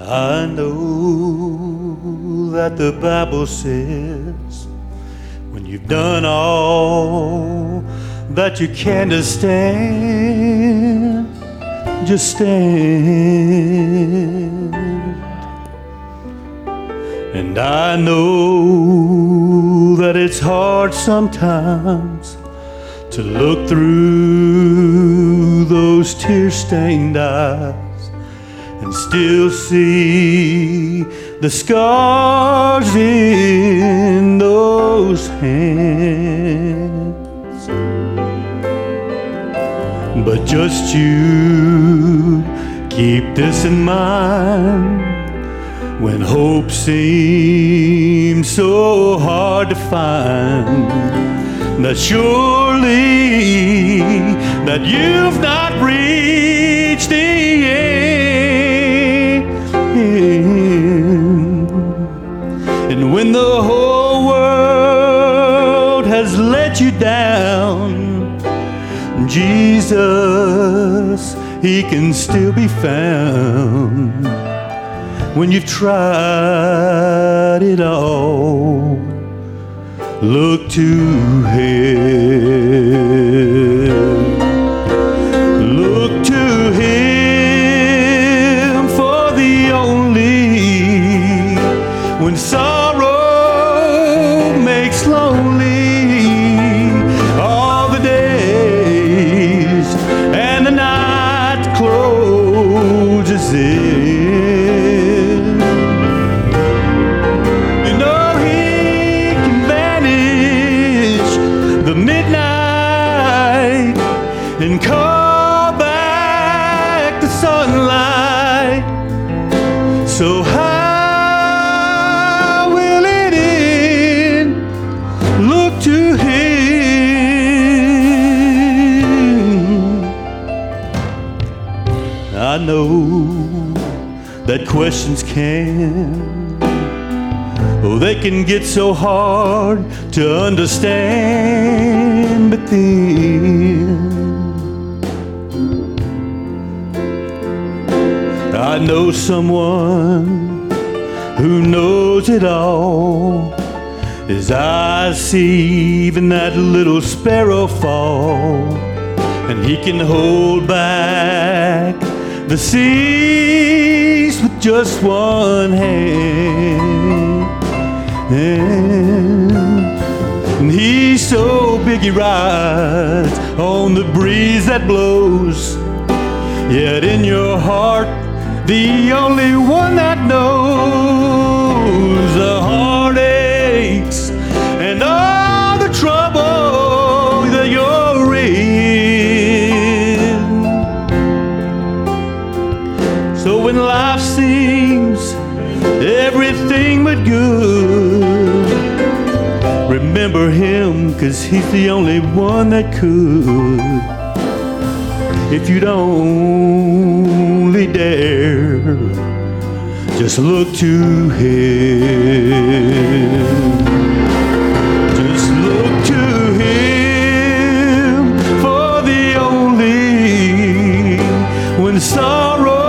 I know that the Bible says when you've done all that you can to stand, just stand. And I know that it's hard sometimes to look through those tear stained eyes and still see the scars in those hands. But just you keep this in mind when hope seems so hard to find. That surely that you've not reached the end. Let you down, Jesus, He can still be found when you've tried it all. Look to Him. And call back the sunlight. So how will it end? Look to him. I know that questions can Oh, they can get so hard to understand, but then know someone who knows it all. As I see even that little sparrow fall, and he can hold back the seas with just one hand. And he's so big he rides on the breeze that blows. Yet in your heart, the only one that knows the heartaches and all the trouble that you're in. So when life seems everything but good, remember him, cause he's the only one that could. If you'd be dare. Just look to Him. Just look to Him for the only when sorrow.